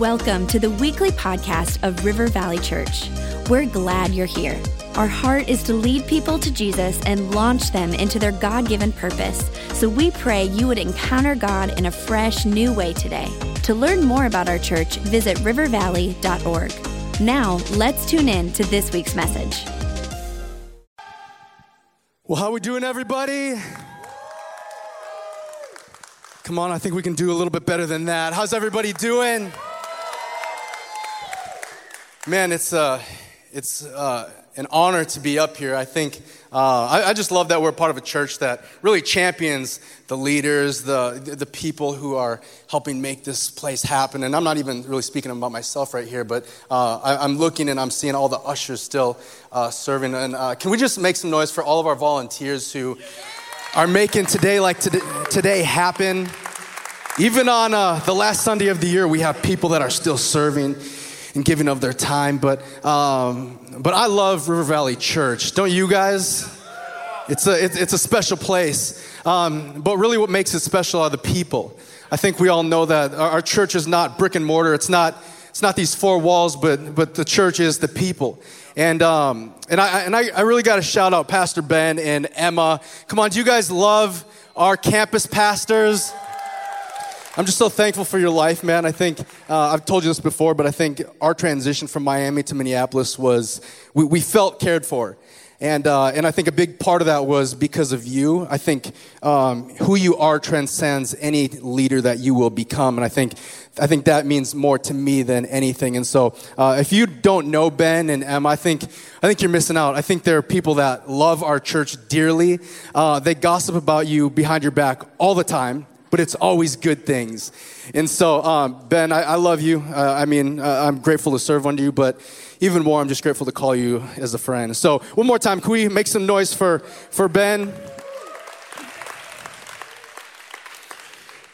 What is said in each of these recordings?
Welcome to the weekly podcast of River Valley Church. We're glad you're here. Our heart is to lead people to Jesus and launch them into their God given purpose. So we pray you would encounter God in a fresh, new way today. To learn more about our church, visit rivervalley.org. Now, let's tune in to this week's message. Well, how we doing, everybody? Come on, I think we can do a little bit better than that. How's everybody doing? Man, it's uh, it's uh, an honor to be up here. I think uh, I, I, just love that we're part of a church that really champions the leaders, the the people who are helping make this place happen. And I'm not even really speaking about myself right here, but uh, I, am looking and I'm seeing all the ushers still uh, serving. And uh, can we just make some noise for all of our volunteers who are making today like today, today happen? Even on uh, the last Sunday of the year, we have people that are still serving and giving of their time. But, um, but I love River Valley Church. Don't you guys? It's a, it's, a special place. Um, but really, what makes it special are the people. I think we all know that our church is not brick and mortar. It's not, it's not these four walls, but, but the church is the people. And, um, and, I, and I, I really got to shout out Pastor Ben and Emma. Come on, do you guys love our campus pastors? I'm just so thankful for your life, man. I think, uh, I've told you this before, but I think our transition from Miami to Minneapolis was, we, we felt cared for. And, uh, and I think a big part of that was because of you. I think um, who you are transcends any leader that you will become. And I think, I think that means more to me than anything. And so uh, if you don't know Ben and Em, I think, I think you're missing out. I think there are people that love our church dearly. Uh, they gossip about you behind your back all the time but it's always good things. And so, um, Ben, I, I, love you. Uh, I mean, uh, I'm grateful to serve under you, but even more, I'm just grateful to call you as a friend. So, one more time, can we make some noise for, for Ben?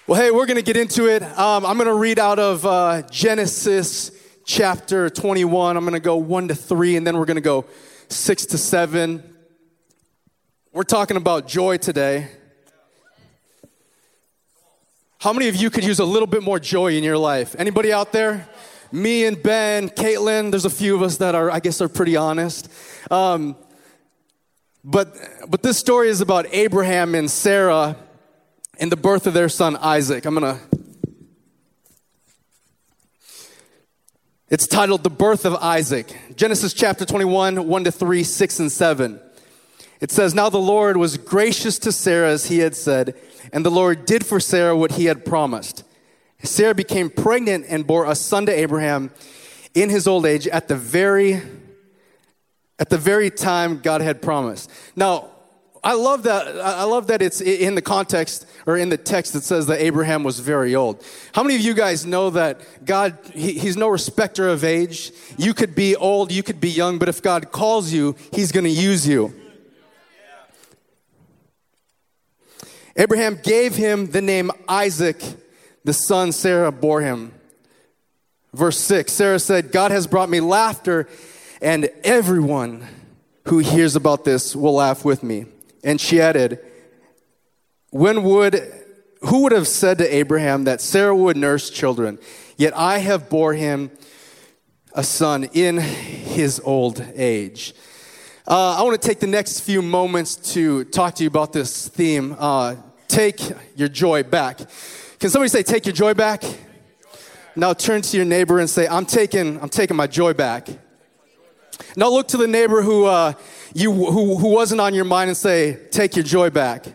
Well, hey, we're going to get into it. Um, I'm going to read out of uh, Genesis chapter 21. I'm going to go 1 to 3, and then we're going to go 6 to 7. We're talking about joy today. How many of you could use a little bit more joy in your life? Anybody out there? Me and Ben, Caitlin, there's a few of us that are, I guess, are pretty honest. Um, but, but this story is about Abraham and Sarah and the birth of their son Isaac. I'm gonna. It's titled The Birth of Isaac. Genesis chapter 21, 1 to 3, 6 and 7. It says, Now the Lord was gracious to Sarah as he had said and the Lord did for Sarah what he had promised. Sarah became pregnant and bore a son to Abraham in his old age at the very at the very time God had promised. Now, I love that I love that it's in the context or in the text that says that Abraham was very old. How many of you guys know that God he, he's no respecter of age? You could be old, you could be young, but if God calls you, he's going to use you. Abraham gave him the name Isaac, the son Sarah bore him. Verse 6 Sarah said, God has brought me laughter, and everyone who hears about this will laugh with me. And she added, When would who would have said to Abraham that Sarah would nurse children? Yet I have bore him a son in his old age. Uh, I want to take the next few moments to talk to you about this theme uh, take your joy back. Can somebody say, take your joy back? Now turn to your neighbor and say, I'm taking, I'm taking my joy back. Now look to the neighbor who, uh, you, who, who wasn't on your mind and say, take your joy back.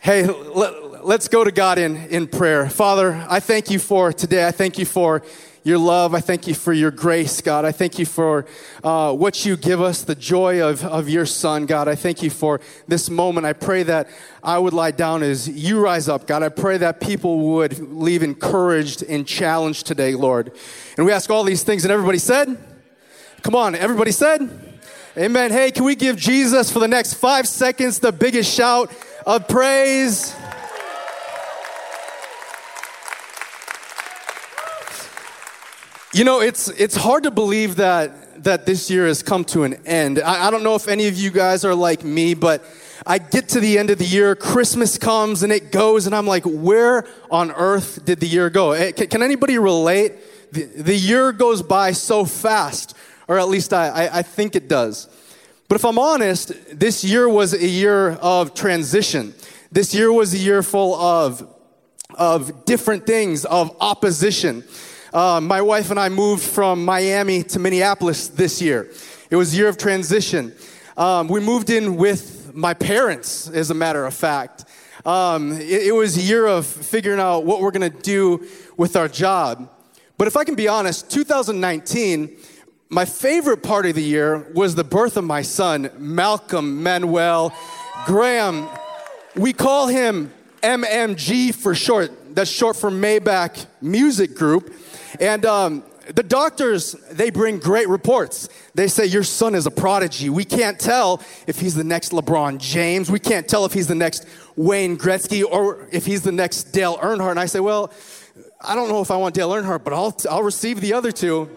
Hey, let, let's go to God in, in prayer. Father, I thank you for today. I thank you for your love. I thank you for your grace, God. I thank you for uh, what you give us, the joy of, of your Son, God. I thank you for this moment. I pray that I would lie down as you rise up, God. I pray that people would leave encouraged and challenged today, Lord. And we ask all these things, and everybody said, Come on, everybody said, Amen. Hey, can we give Jesus for the next five seconds the biggest shout of praise? You know, it's, it's hard to believe that, that this year has come to an end. I, I don't know if any of you guys are like me, but I get to the end of the year, Christmas comes and it goes, and I'm like, where on earth did the year go? Eh, can, can anybody relate? The, the, year goes by so fast, or at least I, I, I think it does. But if I'm honest, this year was a year of transition. This year was a year full of, of different things, of opposition. Uh, my wife and I moved from Miami to Minneapolis this year. It was a year of transition. Um, we moved in with my parents, as a matter of fact. Um, it, it was a year of figuring out what we're going to do with our job. But if I can be honest, 2019, my favorite part of the year was the birth of my son, Malcolm Manuel Graham. We call him MMG for short. That's short for Maybach Music Group. And um, the doctors, they bring great reports. They say, Your son is a prodigy. We can't tell if he's the next LeBron James. We can't tell if he's the next Wayne Gretzky or if he's the next Dale Earnhardt. And I say, Well, I don't know if I want Dale Earnhardt, but I'll, I'll receive the other two.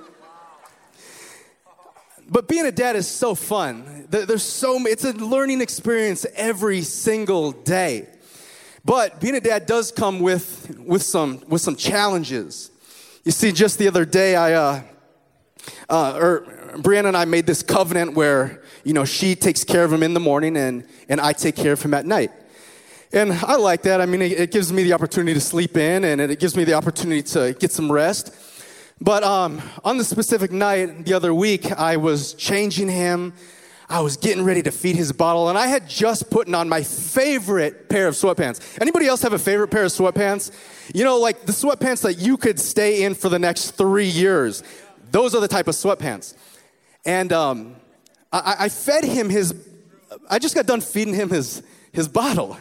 But being a dad is so fun. There's so it's a learning experience every single day. But being a dad does come with, with, some, with some challenges. You see, just the other day, I, uh, uh, or Brianna and I made this covenant where, you know, she takes care of him in the morning and, and I take care of him at night. And I like that. I mean, it, it gives me the opportunity to sleep in and it gives me the opportunity to get some rest. But um, on the specific night the other week, I was changing him. I was getting ready to feed his bottle, and I had just put on my favorite pair of sweatpants. Anybody else have a favorite pair of sweatpants? You know, like the sweatpants that you could stay in for the next three years. Those are the type of sweatpants. And um, I, I fed him his, I just got done feeding him his, his bottle.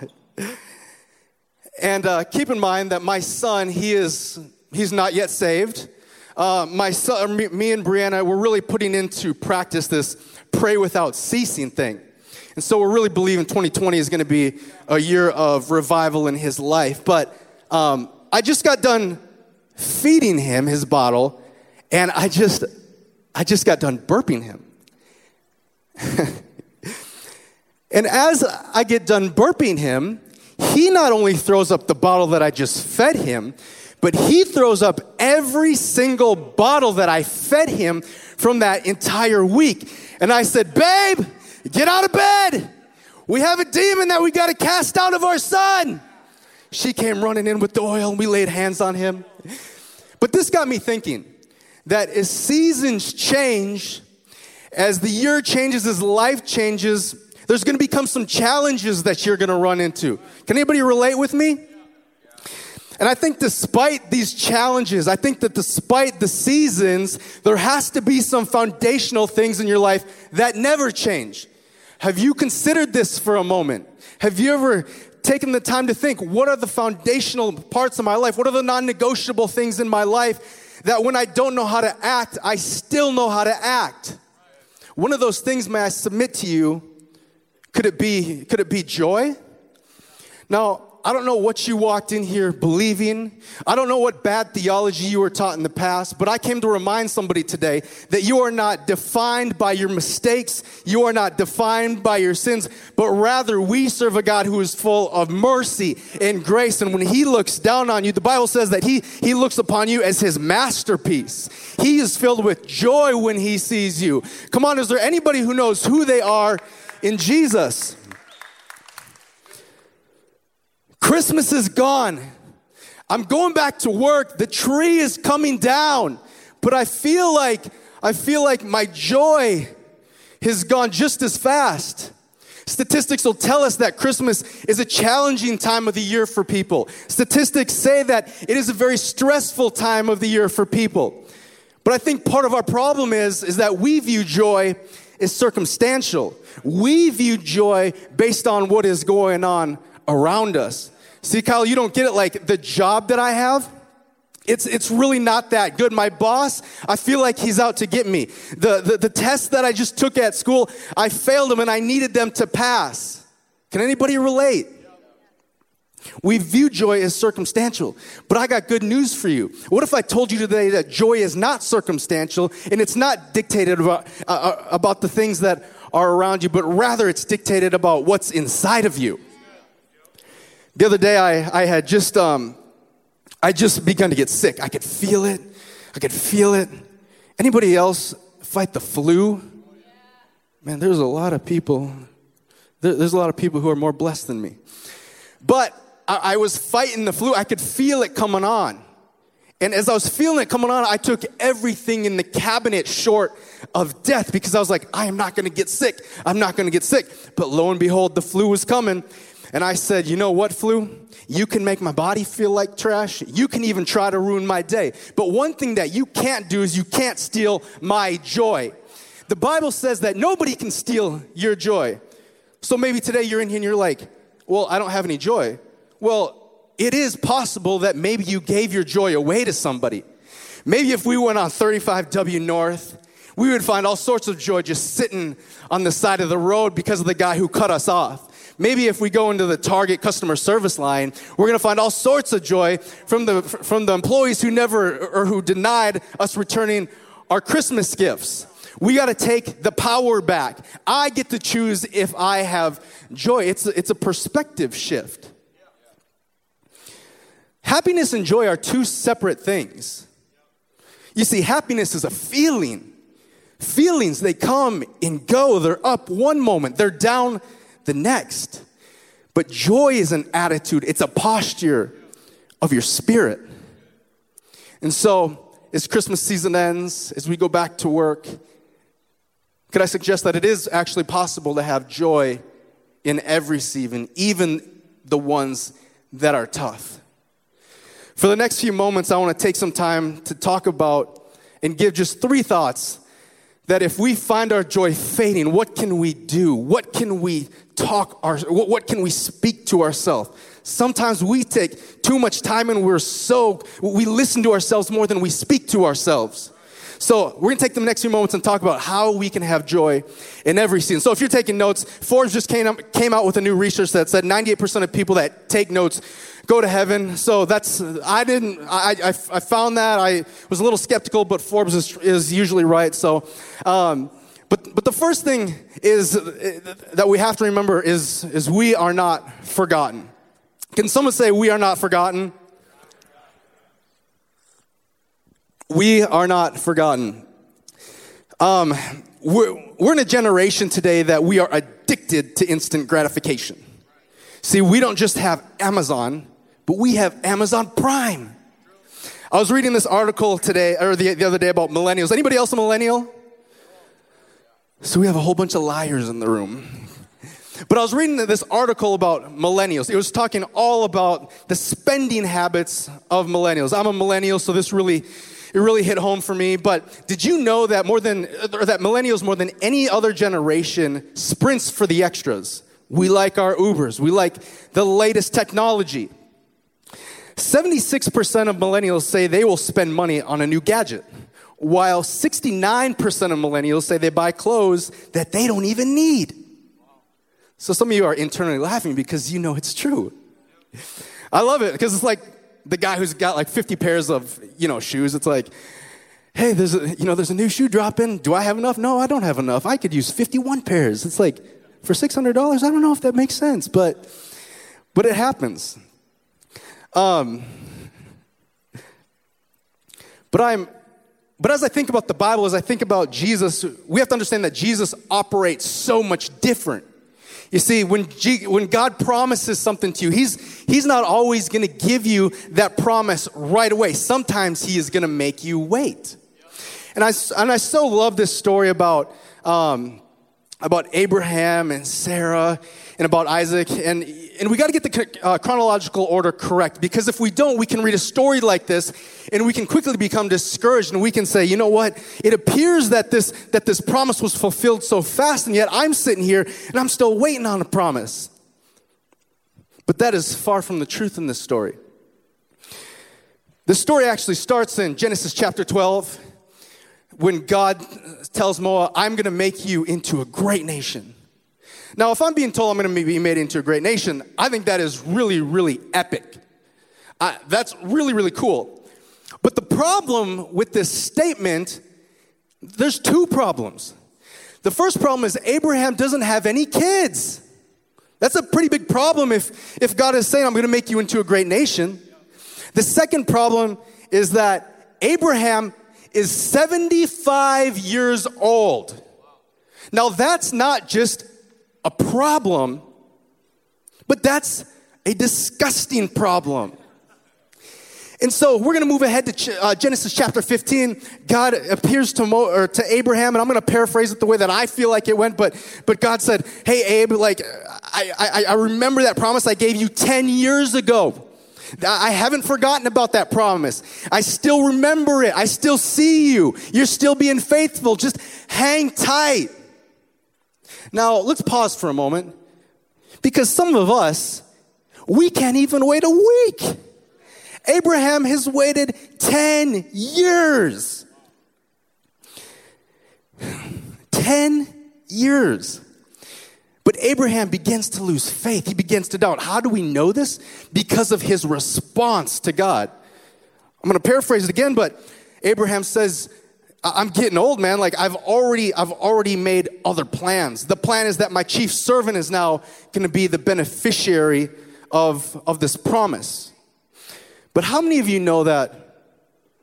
and uh, keep in mind that my son, he is, he's not yet saved. Uh, my son, me, me and Brianna, we're really putting into practice this pray without ceasing thing. And so we're really believing 2020 is going to be a year of revival in his life. But um, I just got done feeding him his bottle, and I just, I just got done burping him. and as I get done burping him, he not only throws up the bottle that I just fed him, but he throws up every single bottle that I fed him from that entire week. And I said, Babe, get out of bed. We have a demon that we got to cast out of our son. She came running in with the oil and we laid hands on him. But this got me thinking that as seasons change, as the year changes, as life changes, there's going to become some challenges that you're going to run into. Can anybody relate with me? And I think despite these challenges, I think that despite the seasons, there has to be some foundational things in your life that never change. Have you considered this for a moment? Have you ever taken the time to think, what are the foundational parts of my life? What are the non negotiable things in my life that when I don't know how to act, I still know how to act? One of those things, may I submit to you, could it be, could it be joy? Now, I don't know what you walked in here believing. I don't know what bad theology you were taught in the past, but I came to remind somebody today that you are not defined by your mistakes. You are not defined by your sins, but rather we serve a God who is full of mercy and grace. And when he looks down on you, the Bible says that he, he looks upon you as his masterpiece. He is filled with joy when he sees you. Come on, is there anybody who knows who they are in Jesus? Christmas is gone. I'm going back to work. The tree is coming down. But I feel like I feel like my joy has gone just as fast. Statistics will tell us that Christmas is a challenging time of the year for people. Statistics say that it is a very stressful time of the year for people. But I think part of our problem is, is that we view joy as circumstantial. We view joy based on what is going on around us. See, Kyle, you don't get it like the job that I have. It's, it's really not that good. My boss, I feel like he's out to get me. The, the, the test that I just took at school, I failed them and I needed them to pass. Can anybody relate? We view joy as circumstantial, but I got good news for you. What if I told you today that joy is not circumstantial and it's not dictated about, uh, uh about the things that are around you, but rather it's dictated about what's inside of you. The other day, I, I had just, um, I just begun to get sick. I could feel it. I could feel it. Anybody else fight the flu? Man, there's a lot of people. There, there's a lot of people who are more blessed than me. But I, I was fighting the flu. I could feel it coming on. And as I was feeling it coming on, I took everything in the cabinet short of death because I was like, I am not gonna get sick. I'm not gonna get sick. But lo and behold, the flu was coming. And I said, You know what, flu? You can make my body feel like trash. You can even try to ruin my day. But one thing that you can't do is you can't steal my joy. The Bible says that nobody can steal your joy. So maybe today you're in here and you're like, Well, I don't have any joy. Well, it is possible that maybe you gave your joy away to somebody. Maybe if we went on 35W North, we would find all sorts of joy just sitting on the side of the road because of the guy who cut us off. Maybe if we go into the Target customer service line, we're going to find all sorts of joy from the from the employees who never or who denied us returning our Christmas gifts. We got to take the power back. I get to choose if I have joy. It's a, it's a perspective shift. Happiness and joy are two separate things. You see, happiness is a feeling. Feelings, they come and go. They're up one moment, they're down the next. But joy is an attitude, it's a posture of your spirit. And so, as Christmas season ends, as we go back to work, could I suggest that it is actually possible to have joy in every season, even the ones that are tough? For the next few moments, I want to take some time to talk about and give just three thoughts that if we find our joy fading, what can we do? What can we talk our, what can we speak to ourselves? Sometimes we take too much time and we're so, we listen to ourselves more than we speak to ourselves. So we're gonna take the next few moments and talk about how we can have joy in every season. So if you're taking notes, Forbes just came, came out with a new research that said 98% of people that take notes go to heaven. So that's, I didn't, I, I, I found that. I was a little skeptical, but Forbes is, is usually right. So, um, but, but the first thing is that we have to remember is, is we are not forgotten. Can someone say we are not forgotten? We are not forgotten. Um, we're, we're in a generation today that we are addicted to instant gratification. See, we don't just have Amazon, but we have Amazon Prime. I was reading this article today, or the, the other day about millennials. Anybody else a millennial? So we have a whole bunch of liars in the room. But I was reading this article about millennials. It was talking all about the spending habits of millennials. I'm a millennial, so this really it really hit home for me. But did you know that more than or that millennials more than any other generation sprints for the extras? We like our Ubers. We like the latest technology. 76% of millennials say they will spend money on a new gadget, while 69% of millennials say they buy clothes that they don't even need. So some of you are internally laughing because you know it's true. I love it because it's like the guy who's got like 50 pairs of, you know, shoes. It's like, hey, there's a, you know, there's a new shoe dropping. Do I have enough? No, I don't have enough. I could use 51 pairs. It's like, for $600, I don't know if that makes sense, but, but it happens. Um, but I'm, but as I think about the Bible, as I think about Jesus, we have to understand that Jesus operates so much different. You see, when, G, when God promises something to you, he's, he's not always going to give you that promise right away. Sometimes He is going to make you wait. And I, and I so love this story about um, about Abraham and Sarah and about Isaac. And, and we got to get the uh, chronological order correct because if we don't, we can read a story like this and we can quickly become discouraged and we can say, you know what? It appears that this, that this promise was fulfilled so fast and yet I'm sitting here and I'm still waiting on a promise. But that is far from the truth in this story. The story actually starts in Genesis chapter 12 when God tells Noah, I'm going to make you into a great nation. Now, if I'm being told I'm going to be made into a great nation, I think that is really, really epic. Uh, that's really, really cool. But the problem with this statement, there's two problems. The first problem is Abraham doesn't have any kids. That's a pretty big problem if, if God is saying, I'm going to make you into a great nation. The second problem is that Abraham is 75 years old. Now, that's not just a problem, but that's a disgusting problem. And so we're going to move ahead to uh, Genesis chapter 15. God appears to, Mo, to Abraham, and I'm going to paraphrase it the way that I feel like it went. But, but God said, Hey, Abe, like, I, I, I remember that promise I gave you 10 years ago. I haven't forgotten about that promise. I still remember it. I still see you. You're still being faithful. Just hang tight. Now, let's pause for a moment because some of us, we can't even wait a week. Abraham has waited 10 years. 10 years. But Abraham begins to lose faith. He begins to doubt. How do we know this? Because of his response to God. I'm going to paraphrase it again, but Abraham says, I'm getting old, man. Like I've already, I've already made other plans. The plan is that my chief servant is now going to be the beneficiary of, of this promise. But how many of you know that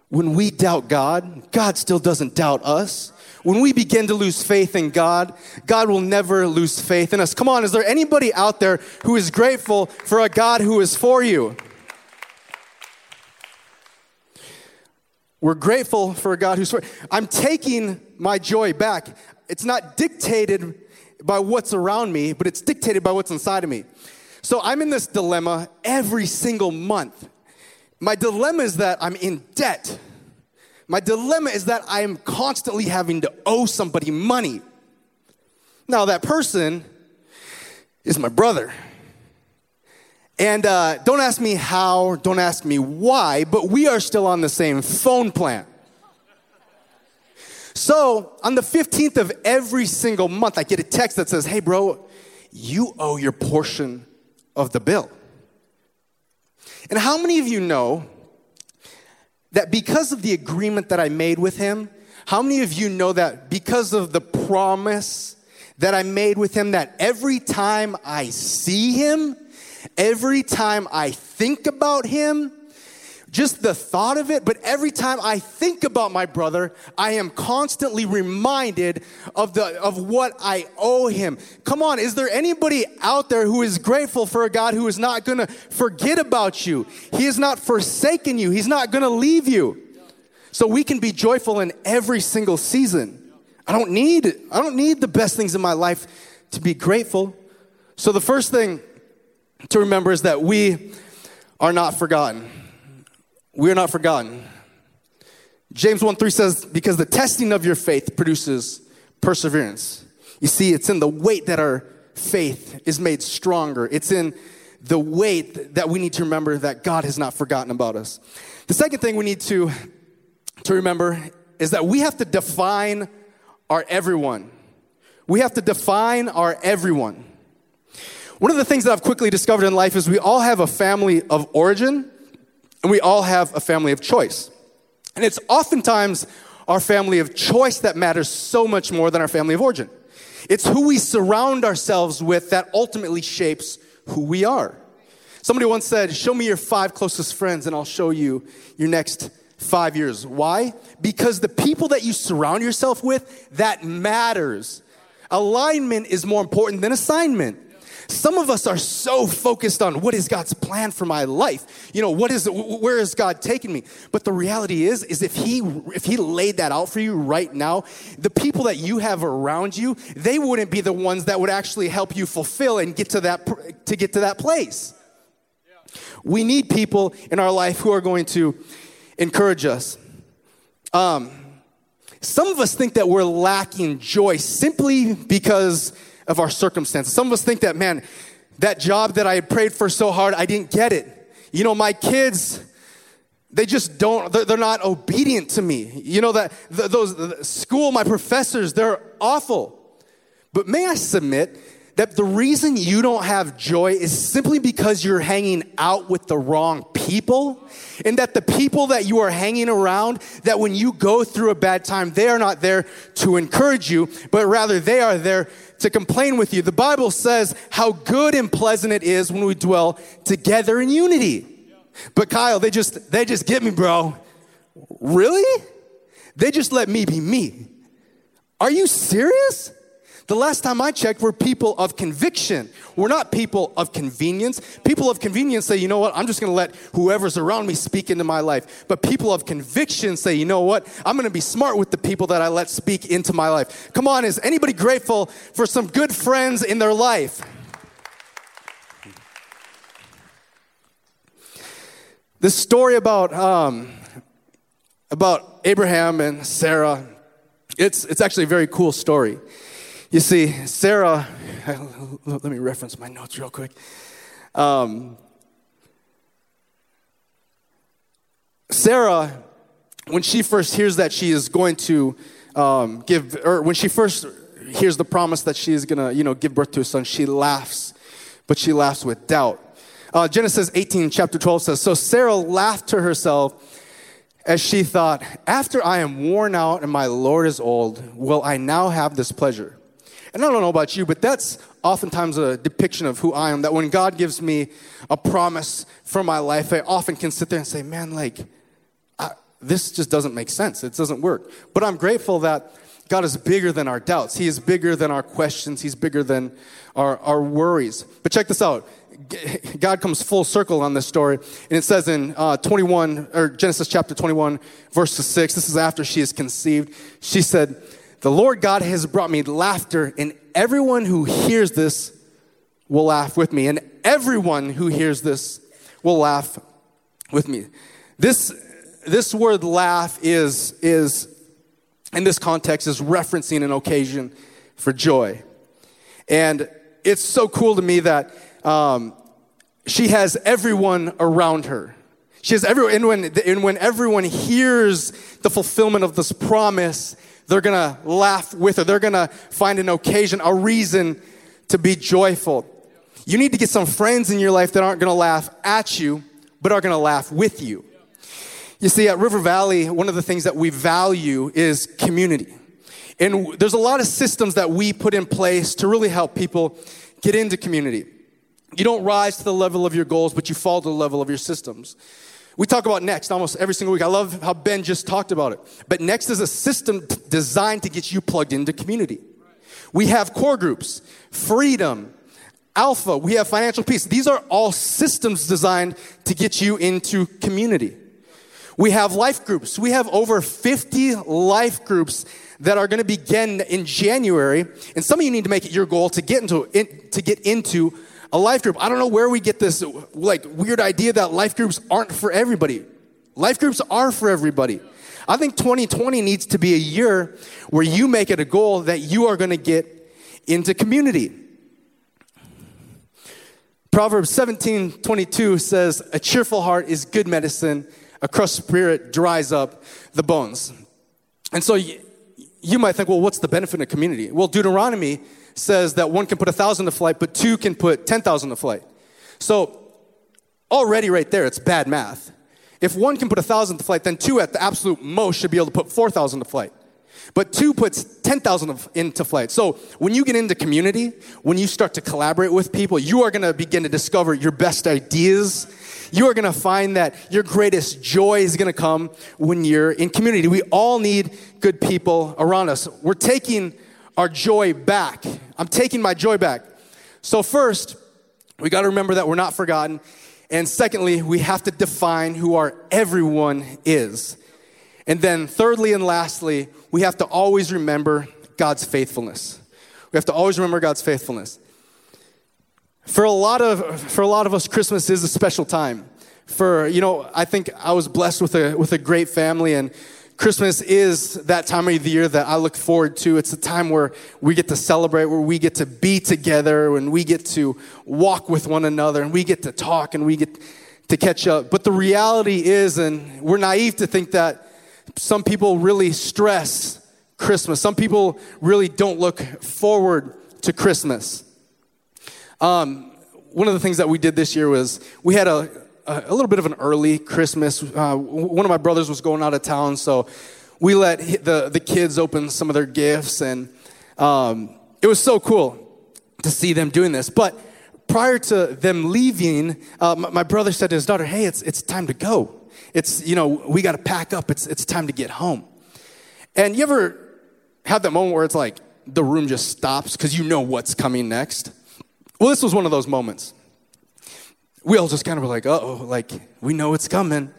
when we doubt God, God still doesn't doubt us? When we begin to lose faith in God, God will never lose faith in us. Come on, is there anybody out there who is grateful for a God who is for you? We're grateful for a God who's for. I'm taking my joy back. It's not dictated by what's around me, but it's dictated by what's inside of me. So I'm in this dilemma every single month. My dilemma is that I'm in debt. My dilemma is that I am constantly having to owe somebody money. Now, that person is my brother. And uh, don't ask me how, don't ask me why, but we are still on the same phone plan. So, on the 15th of every single month, I get a text that says, Hey, bro, you owe your portion of the bill. And how many of you know that because of the agreement that I made with him, how many of you know that because of the promise that I made with him, that every time I see him, every time I think about him, just the thought of it, but every time I think about my brother, I am constantly reminded of the of what I owe him. Come on, is there anybody out there who is grateful for a God who is not to forget about you? He is not forsaken you. He's not to leave you. So we can be joyful in every single season. I don't need I don't need the best things in my life to be grateful. So the first thing to remember is that we are not forgotten. We are not forgotten. James 1 3 says, Because the testing of your faith produces perseverance. You see, it's in the wait that our faith is made stronger. It's in the wait that we need to remember that God has not forgotten about us. The second thing we need to, to remember is that we have to define our everyone. We have to define our everyone. One of the things that I've quickly discovered in life is we all have a family of origin and we all have a family of choice. And it's oftentimes our family of choice that matters so much more than our family of origin. It's who we surround ourselves with that ultimately shapes who we are. Somebody once said, Show me your five closest friends, and I'll show you your next five years. Why? Because the people that you surround yourself with, that matters. Alignment is more important than assignment. Some of us are so focused on what is God's plan for my life. You know, what is where is God taking me? But the reality is is if he if he laid that out for you right now, the people that you have around you, they wouldn't be the ones that would actually help you fulfill and get to that to get to that place. We need people in our life who are going to encourage us. Um, some of us think that we're lacking joy simply because of our circumstances. Some of us think that, man, that job that I prayed for so hard, I didn't get it. You know, my kids, they just don't, they're, they're not obedient to me. You know, that those the school, my professors, they're awful. But may I submit that the reason you don't have joy is simply because you're hanging out with the wrong people and that the people that you are hanging around, that when you go through a bad time, they are not there to encourage you, but rather they are there to complain with you. The Bible says how good and pleasant it is when we dwell together in unity. But Kyle, they just they just get me, bro. Really? They just let me be me. Are you serious? The last time I checked, we're people of conviction. We're not people of convenience. People of convenience say, you know what, I'm just gonna let whoever's around me speak into my life. But people of conviction say, you know what, I'm gonna be smart with the people that I let speak into my life. Come on, is anybody grateful for some good friends in their life? This story about, um, about Abraham and Sarah, it's, it's actually a very cool story. You see, Sarah, let me reference my notes real quick. Um, Sarah, when she first hears that she is going to um, give, or when she first hears the promise that she is going to, you know, give birth to a son, she laughs, but she laughs with doubt. Uh, Genesis 18, chapter 12 says, So Sarah laughed to herself as she thought, After I am worn out and my Lord is old, will I now have this pleasure? And I don't know about you, but that's oftentimes a depiction of who I am. That when God gives me a promise for my life, I often can sit there and say, man, like, I, this just doesn't make sense. It doesn't work. But I'm grateful that God is bigger than our doubts. He is bigger than our questions. He's bigger than our, our worries. But check this out. God comes full circle on this story. And it says in uh, 21, or Genesis chapter 21, verse 6, this is after she is conceived. She said, the Lord God has brought me laughter, and everyone who hears this will laugh with me. And everyone who hears this will laugh with me. This, this word laugh is, is, in this context, is referencing an occasion for joy. And it's so cool to me that um, she has everyone around her. She has everyone, and when, and when everyone hears the fulfillment of this promise, they're gonna laugh with her. They're gonna find an occasion, a reason to be joyful. You need to get some friends in your life that aren't gonna laugh at you, but are gonna laugh with you. You see, at River Valley, one of the things that we value is community. And there's a lot of systems that we put in place to really help people get into community. You don't rise to the level of your goals, but you fall to the level of your systems. We talk about Next almost every single week. I love how Ben just talked about it. But Next is a system designed to get you plugged into community. We have core groups, freedom, alpha, we have financial peace. These are all systems designed to get you into community. We have life groups. We have over 50 life groups that are going to begin in January. And some of you need to make it your goal to get into, in, to get into a life group. I don't know where we get this like weird idea that life groups aren't for everybody. Life groups are for everybody. I think 2020 needs to be a year where you make it a goal that you are going to get into community. Proverbs 17 22 says, A cheerful heart is good medicine, a crushed spirit dries up the bones. And so you, you might think, well, what's the benefit of community? Well, Deuteronomy says that one can put a thousand to flight, but two can put 10,000 to flight. So already right there, it's bad math. If one can put a thousand to flight, then two at the absolute most should be able to put 4,000 to flight. But two puts 10,000 into flight. So when you get into community, when you start to collaborate with people, you are going to begin to discover your best ideas. You are going to find that your greatest joy is going to come when you're in community. We all need good people around us. We're taking our joy back. I'm taking my joy back. So, first, we got to remember that we're not forgotten. And secondly, we have to define who our everyone is. And then, thirdly and lastly, we have to always remember God's faithfulness. We have to always remember God's faithfulness. For a lot of, for a lot of us, Christmas is a special time. For, you know, I think I was blessed with a, with a great family and Christmas is that time of the year that I look forward to. It's a time where we get to celebrate, where we get to be together, and we get to walk with one another, and we get to talk, and we get to catch up. But the reality is, and we're naive to think that some people really stress Christmas. Some people really don't look forward to Christmas. Um, one of the things that we did this year was we had a a, little bit of an early Christmas. Uh, one of my brothers was going out of town, so we let the, the kids open some of their gifts, and um, it was so cool to see them doing this. But prior to them leaving, uh, my, my brother said to his daughter, Hey, it's, it's time to go. It's, you know, we got to pack up. It's, it's time to get home. And you ever have that moment where it's like the room just stops because you know what's coming next? Well, this was one of those moments. We all just kind of were like, oh, like, we know it's coming.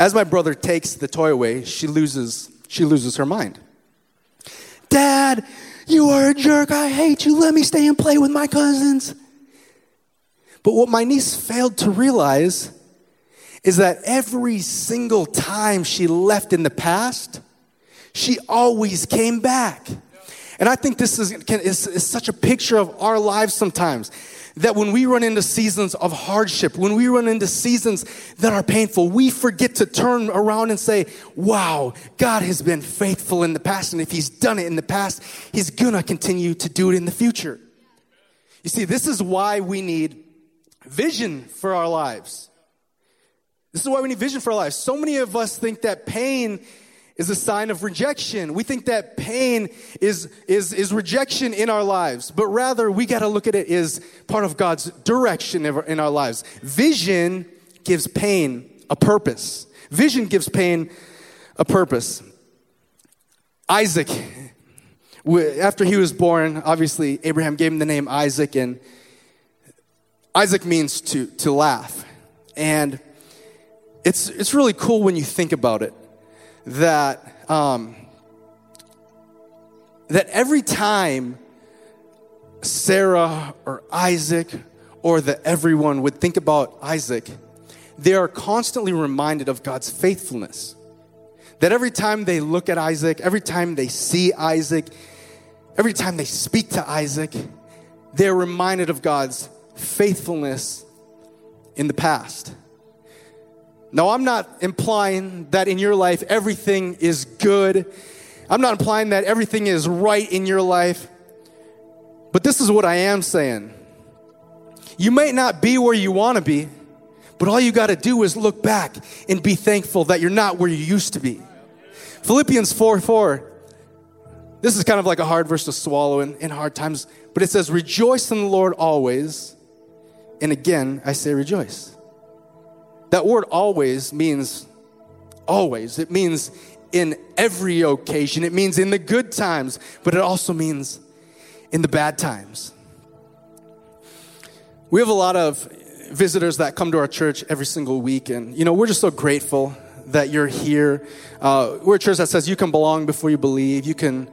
As my brother takes the toy away, she loses, she loses her mind. Dad, you are a jerk. I hate you. Let me stay and play with my cousins. But what my niece failed to realize is that every single time she left in the past, she always came back. And I think this is, is, is such a picture of our lives sometimes. That when we run into seasons of hardship, when we run into seasons that are painful, we forget to turn around and say, Wow, God has been faithful in the past. And if He's done it in the past, He's gonna continue to do it in the future. You see, this is why we need vision for our lives. This is why we need vision for our lives. So many of us think that pain is a sign of rejection. We think that pain is, is, is rejection in our lives, but rather we got to look at it as part of God's direction in our lives. Vision gives pain a purpose. Vision gives pain a purpose. Isaac, after he was born, obviously Abraham gave him the name Isaac, and Isaac means to, to laugh. And it's, it's really cool when you think about it that um, that every time Sarah or Isaac or that everyone would think about Isaac, they are constantly reminded of God's faithfulness. That every time they look at Isaac, every time they see Isaac, every time they speak to Isaac, they're reminded of God's faithfulness in the past. Now, I'm not implying that in your life everything is good. I'm not implying that everything is right in your life. But this is what I am saying. You may not be where you want to be, but all you got to do is look back and be thankful that you're not where you used to be. Philippians 4 4. This is kind of like a hard verse to swallow in, in hard times, but it says, Rejoice in the Lord always. And again, I say rejoice. That word always means always. It means in every occasion. It means in the good times, but it also means in the bad times. We have a lot of visitors that come to our church every single week, and you know, we're just so grateful that you're here. Uh, we're a church that says you can belong before you believe. You can,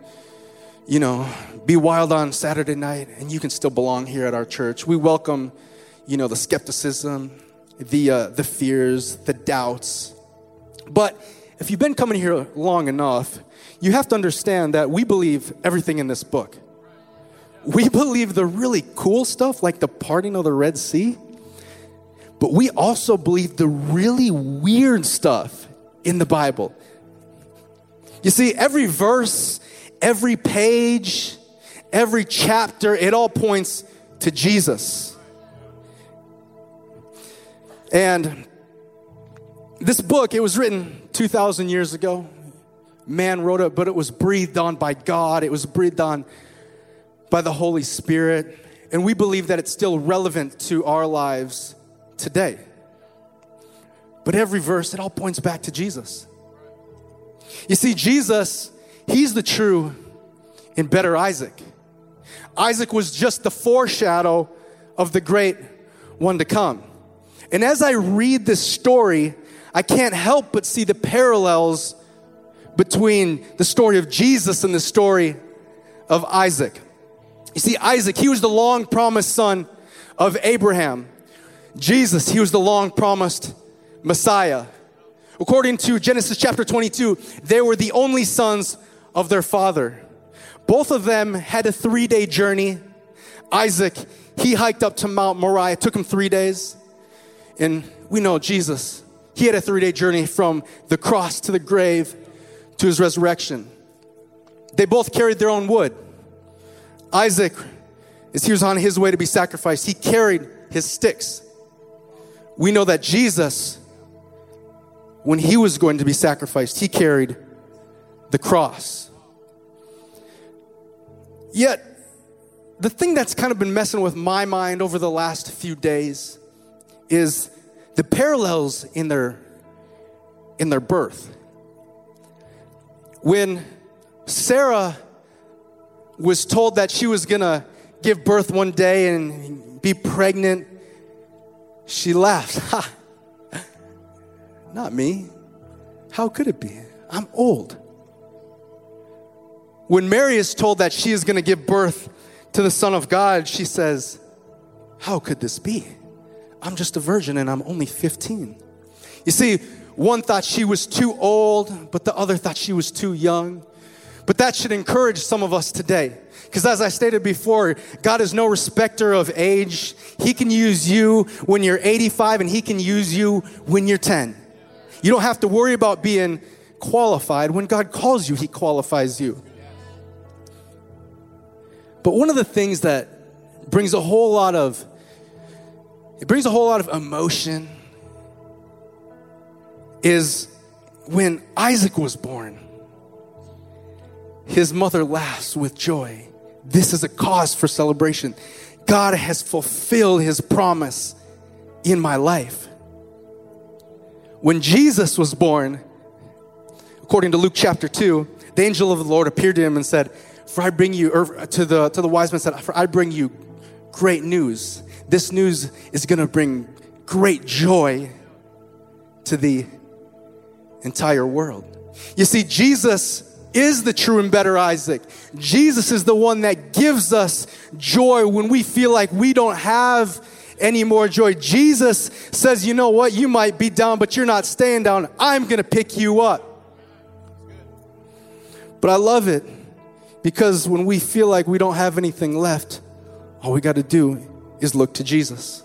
you know, be wild on Saturday night, and you can still belong here at our church. We welcome, you know, the skepticism, the, uh, the fears, the doubts. But if you've been coming here long enough, you have to understand that we believe everything in this book. We believe the really cool stuff, like the parting of the Red Sea, but we also believe the really weird stuff in the Bible. You see, every verse, every page, every chapter, it all points to Jesus. And this book, it was written 2,000 years ago. Man wrote it, but it was breathed on by God, it was breathed on by the Holy Spirit. And we believe that it's still relevant to our lives today. But every verse, it all points back to Jesus. You see, Jesus, he's the true and better Isaac. Isaac was just the foreshadow of the great one to come. And as I read this story, I can't help but see the parallels between the story of Jesus and the story of Isaac. You see, Isaac, he was the long promised son of Abraham. Jesus, he was the long promised Messiah. According to Genesis chapter 22, they were the only sons of their father. Both of them had a three day journey. Isaac, he hiked up to Mount Moriah, it took him three days. And we know Jesus, he had a three day journey from the cross to the grave to his resurrection. They both carried their own wood. Isaac, as he was on his way to be sacrificed, he carried his sticks. we know that Jesus, when he was going to be sacrificed, he carried the cross. Yet, the thing that's kind of been messing with my mind over the last few days is the parallels in their in their birth. When Sarah was told that she was going to give birth one day and be pregnant, she laughed. Ha! Not me. How could it be? I'm old. When Mary is told that she is going to give birth to the Son of God, she says, How could this be? I'm just a virgin and I'm only 15. You see, one thought she was too old, but the other thought she was too young. But that should encourage some of us today. Because as I stated before, God is no respecter of age. He can use you when you're 85 and He can use you when you're 10. You don't have to worry about being qualified. When God calls you, He qualifies you. But one of the things that brings a whole lot of it brings a whole lot of emotion is when Isaac was born. His mother laughs with joy. This is a cause for celebration. God has fulfilled his promise in my life. When Jesus was born, according to Luke chapter 2, the angel of the Lord appeared to him and said, For I bring you, or to the, to the wise men said, For I bring you great news. This news is going to bring great joy to the entire world. You see, Jesus is the true and better Isaac. Jesus is the one that gives us joy when we feel like we don't have any more joy. Jesus says, You know what? You might be down, but you're not staying down. I'm going to pick you up. But I love it because when we feel like we don't have anything left, all we got to do is look to Jesus.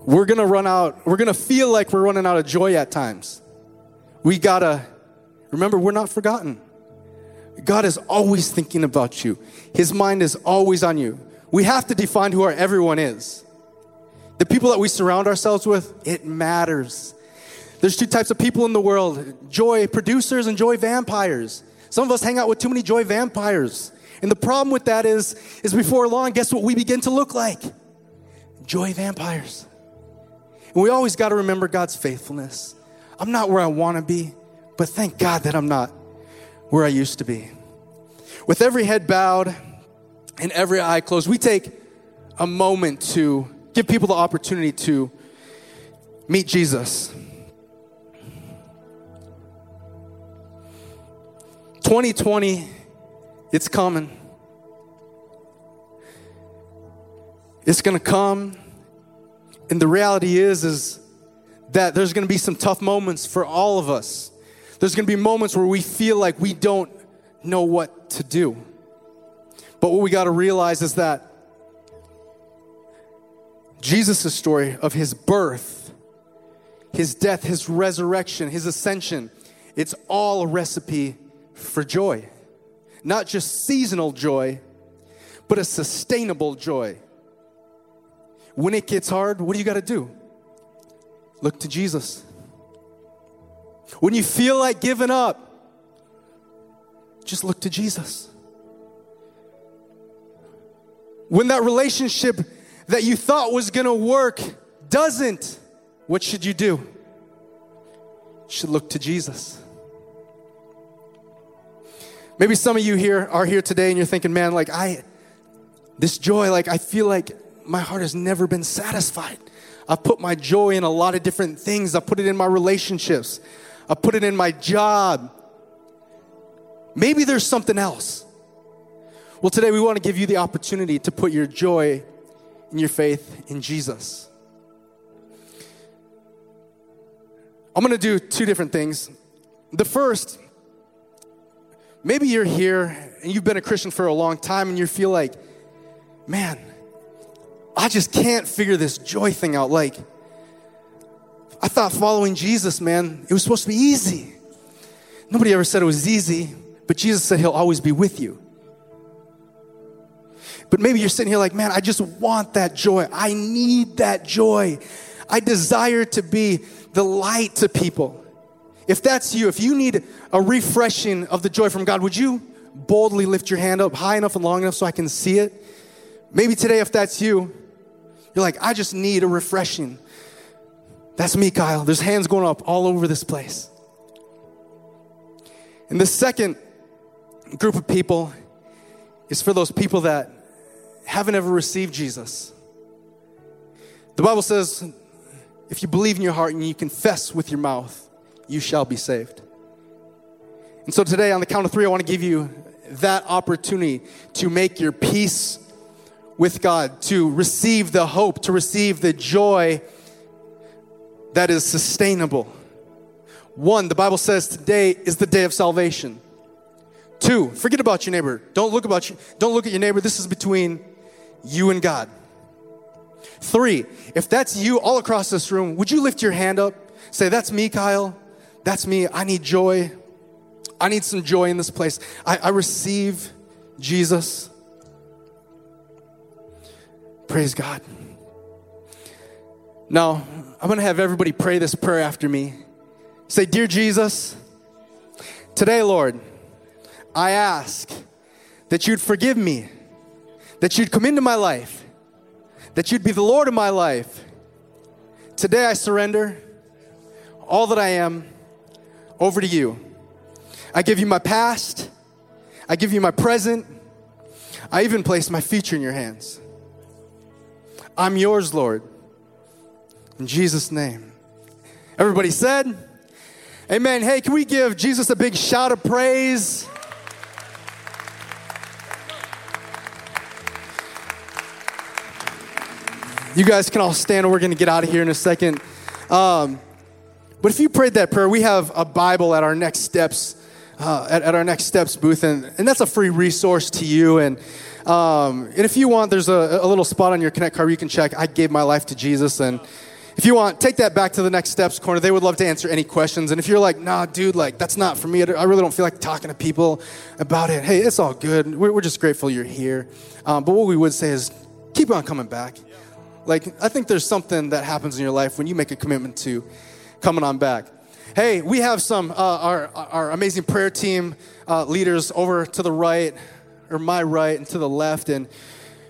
We're going to run out, we're going to feel like we're running out of joy at times. We got to remember, we're not forgotten. God is always thinking about you, His mind is always on you. We have to define who our everyone is. The people that we surround ourselves with, it matters. There's two types of people in the world joy producers and joy vampires. Some of us hang out with too many joy vampires. And the problem with that is, is before long, guess what we begin to look like? Joy vampires. And we always got to remember God's faithfulness. I'm not where I want to be, but thank God that I'm not where I used to be. With every head bowed and every eye closed, we take a moment to give people the opportunity to meet Jesus. 2020, it's coming. It's going to come. And the reality is is that there's going to be some tough moments for all of us. There's going to be moments where we feel like we don't know what to do. But what we got to realize is that Jesus' story of his birth, his death, his resurrection, his ascension, it's all a recipe for joy. Not just seasonal joy, but a sustainable joy. When it gets hard, what do you got to do? Look to Jesus. When you feel like giving up, just look to Jesus. When that relationship that you thought was gonna work doesn't, what should you do? You should look to Jesus. Maybe some of you here are here today and you're thinking, man, like I, this joy, like I feel like my heart has never been satisfied. I've put my joy in a lot of different things. I put it in my relationships. I put it in my job. Maybe there's something else. Well, today we want to give you the opportunity to put your joy and your faith in Jesus. I'm going to do two different things. The first, maybe you're here and you've been a Christian for a long time and you feel like, man, I just can't figure this joy thing out. Like, I thought following Jesus, man, it was supposed to be easy. Nobody ever said it was easy, but Jesus said he'll always be with you. But maybe you're sitting here like, man, I just want that joy. I need that joy. I desire to be the light to people. If that's you, if you need a refreshing of the joy from God, would you boldly lift your hand up high enough and long enough so I can see it? Maybe today, if that's you, you're like, I just need a refreshing. That's me, Kyle. There's hands going up all over this place. And the second group of people is for those people that haven't ever received Jesus. The Bible says, if you believe in your heart and you confess with your mouth, you shall be saved. And so today, on the count of three, I want to give you that opportunity to make your peace with God, to receive the hope, to receive the joy that is sustainable. One, the Bible says today is the day of salvation. Two, forget about your neighbor. Don't look about you, don't look at your neighbor. This is between you and God. Three, if that's you all across this room, would you lift your hand up? Say, That's me, Kyle. That's me. I need joy. I need some joy in this place. I, I receive Jesus. Praise God. Now, I'm going to have everybody pray this prayer after me. Say, Dear Jesus, today, Lord, I ask that you'd forgive me, that you'd come into my life, that you'd be the Lord of my life. Today, I surrender all that I am over to you. I give you my past, I give you my present, I even place my future in your hands. I'm yours, Lord. In Jesus' name. Everybody said, Amen. Hey, can we give Jesus a big shout of praise? You guys can all stand, and we're going to get out of here in a second. Um, but if you prayed that prayer, we have a Bible at our next steps, uh, at, at, our next steps booth, and, and that's a free resource to you. And um, and if you want, there's a, a, little spot on your Connect card where you can check. I gave my life to Jesus, and if you want, take that back to the next steps corner. They would love to answer any questions. And if you're like, nah, dude, like that's not for me. I really don't feel like talking to people about it. Hey, it's all good. We're, we're just grateful you're here. Um, but what we would say is keep on coming back. Like, I think there's something that happens in your life when you make a commitment to coming on back. Hey, we have some, uh, our, our amazing prayer team uh, leaders over to the right, or my right, and to the left. And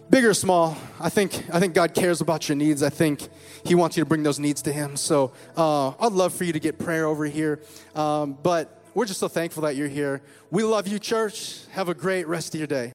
big or small, I think, I think God cares about your needs. I think He wants you to bring those needs to Him. So uh, I'd love for you to get prayer over here. Um, but we're just so thankful that you're here. We love you, church. Have a great rest of your day.